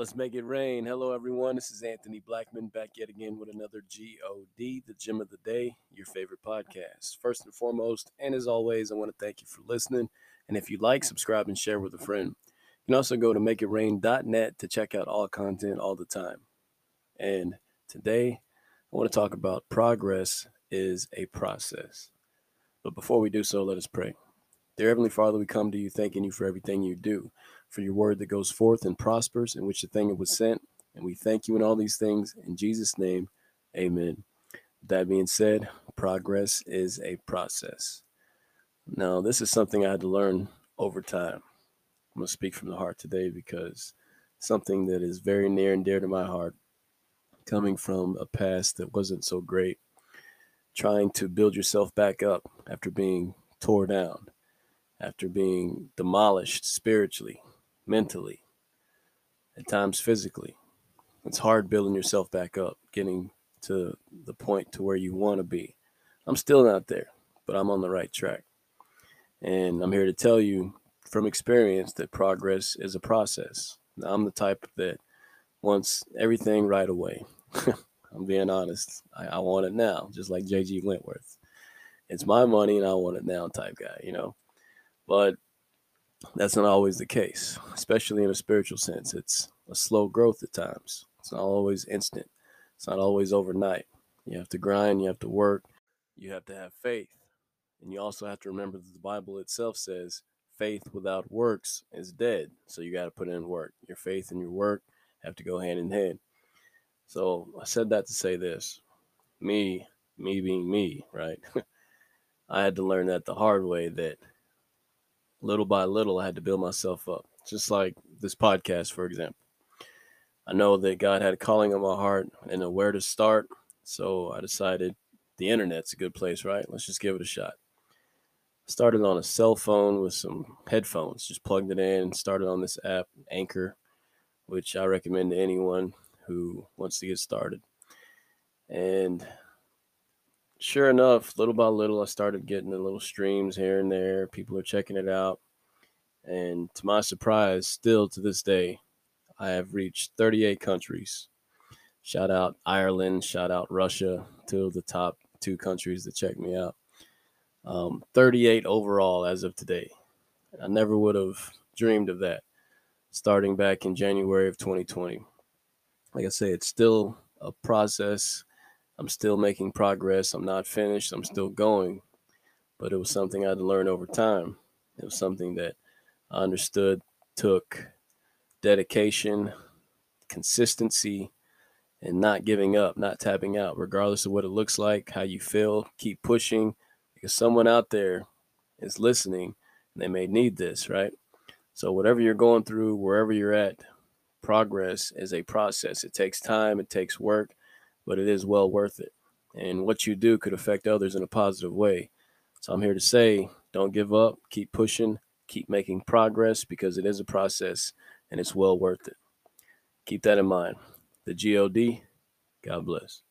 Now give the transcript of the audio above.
Let's make it rain. Hello, everyone. This is Anthony Blackman back yet again with another GOD, the Gem of the Day, your favorite podcast. First and foremost, and as always, I want to thank you for listening. And if you like, subscribe and share with a friend. You can also go to makeitrain.net to check out all content all the time. And today, I want to talk about progress is a process. But before we do so, let us pray. Dear Heavenly Father, we come to you thanking you for everything you do for your word that goes forth and prospers, in which the thing it was sent. And we thank you in all these things. In Jesus' name, amen. That being said, progress is a process. Now, this is something I had to learn over time. I'm going to speak from the heart today because something that is very near and dear to my heart, coming from a past that wasn't so great, trying to build yourself back up after being tore down, after being demolished spiritually, mentally, at times physically. It's hard building yourself back up, getting to the point to where you want to be. I'm still not there, but I'm on the right track. And I'm here to tell you from experience that progress is a process. Now, I'm the type that wants everything right away. I'm being honest. I, I, want it now, just like JG Wentworth. It's my money and I want it now type guy, you know. But that's not always the case, especially in a spiritual sense. It's a slow growth at times. It's not always instant. It's not always overnight. You have to grind, you have to work, you have to have faith. And you also have to remember that the Bible itself says faith without works is dead. So you got to put in work. Your faith and your work have to go hand in hand. So I said that to say this me, me being me, right? I had to learn that the hard way that little by little, I had to build myself up. Just like this podcast, for example. I know that God had a calling on my heart and know where to start. So I decided the internet's a good place, right? Let's just give it a shot. Started on a cell phone with some headphones, just plugged it in and started on this app, Anchor, which I recommend to anyone who wants to get started. And sure enough, little by little, I started getting the little streams here and there. People are checking it out. And to my surprise, still to this day, I have reached 38 countries. Shout out Ireland, shout out Russia, two of the top two countries that check me out. Um, 38 overall as of today. I never would have dreamed of that starting back in January of 2020. Like I say, it's still a process I'm still making progress. I'm not finished. I'm still going. But it was something I had to learn over time. It was something that I understood took dedication, consistency, and not giving up, not tapping out, regardless of what it looks like, how you feel. Keep pushing because someone out there is listening and they may need this, right? So, whatever you're going through, wherever you're at, progress is a process. It takes time, it takes work, but it is well worth it. And what you do could affect others in a positive way. So I'm here to say don't give up, keep pushing, keep making progress because it is a process and it's well worth it. Keep that in mind. The GOD, God bless.